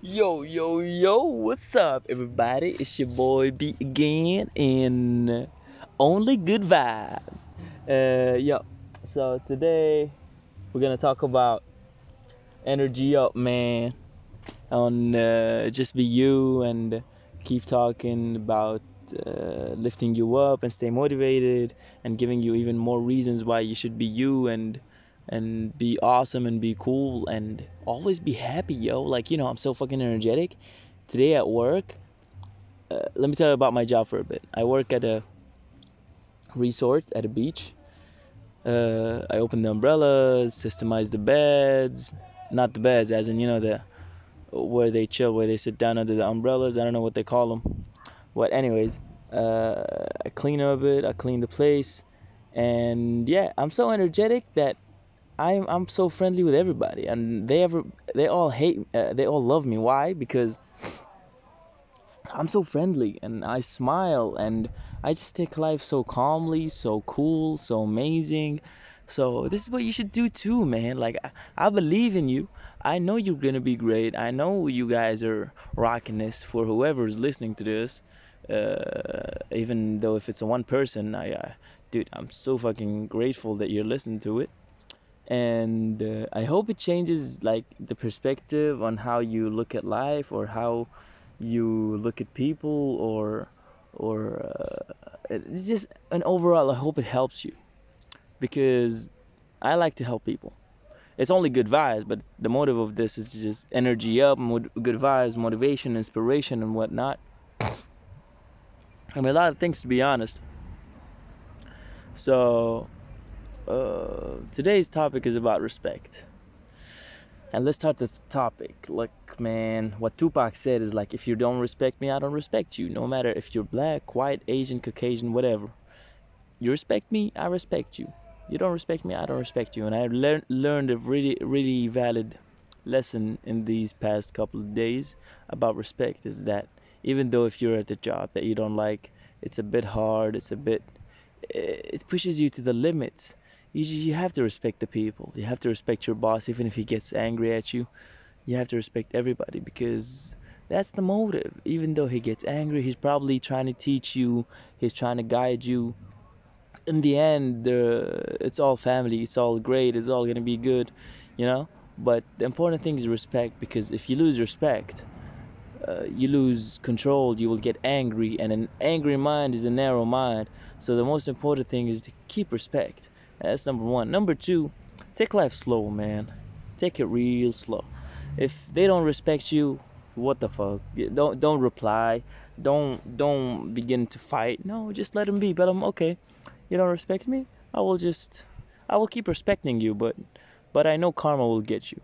Yo, yo, yo, what's up, everybody? It's your boy B again, and only good vibes. Uh, yo, so today we're gonna talk about energy up, man. On uh, just be you and keep talking about uh, lifting you up and stay motivated and giving you even more reasons why you should be you and and be awesome and be cool and always be happy, yo. Like, you know, I'm so fucking energetic. Today at work, uh, let me tell you about my job for a bit. I work at a resort at a beach. Uh, I open the umbrellas, systemize the beds, not the beds, as in, you know, the where they chill, where they sit down under the umbrellas. I don't know what they call them. What, anyways, uh, I clean up a bit, I clean the place, and yeah, I'm so energetic that I'm I'm so friendly with everybody, and they ever they all hate uh, they all love me. Why? Because I'm so friendly and I smile and I just take life so calmly, so cool, so amazing. So this is what you should do too, man. Like I, I believe in you. I know you're gonna be great. I know you guys are rocking this for whoever's listening to this. Uh, even though if it's a one person, I, uh, dude, I'm so fucking grateful that you're listening to it and uh, I hope it changes like the perspective on how you look at life or how you look at people or or uh, it's just an overall I hope it helps you because I like to help people. It's only good vibes, but the motive of this is just energy up, good vibes, motivation, inspiration, and whatnot. I mean, a lot of things to be honest. So uh, today's topic is about respect. And let's start the topic. Look, man, what Tupac said is like, if you don't respect me, I don't respect you. No matter if you're black, white, Asian, Caucasian, whatever. You respect me, I respect you. You don't respect me, I don't respect you. And I learned learned a really, really valid lesson in these past couple of days about respect is that even though if you're at a job that you don't like, it's a bit hard, it's a bit, eh, it pushes you to the limits you you have to respect the people. You have to respect your boss, even if he gets angry at you. You have to respect everybody because that's the motive. Even though he gets angry, he's probably trying to teach you. He's trying to guide you. In the end, the it's all family. It's all great. It's all gonna be good, you know. But the important thing is respect because if you lose respect, uh, you lose control. You will get angry, and an angry mind is a narrow mind. So the most important thing is to keep respect that's number one. Number two, take life slow, man. Take it real slow. If they don't respect you, what the fuck? Don't don't reply. Don't don't begin to fight. No, just let them be. But I'm okay. You don't respect me. I will just I will keep respecting you, but but I know karma will get you.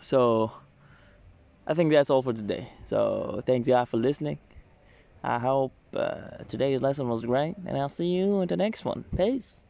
So I think that's all for today. So thanks y'all for listening. I hope uh, today's lesson was great, and I'll see you in the next one. Peace.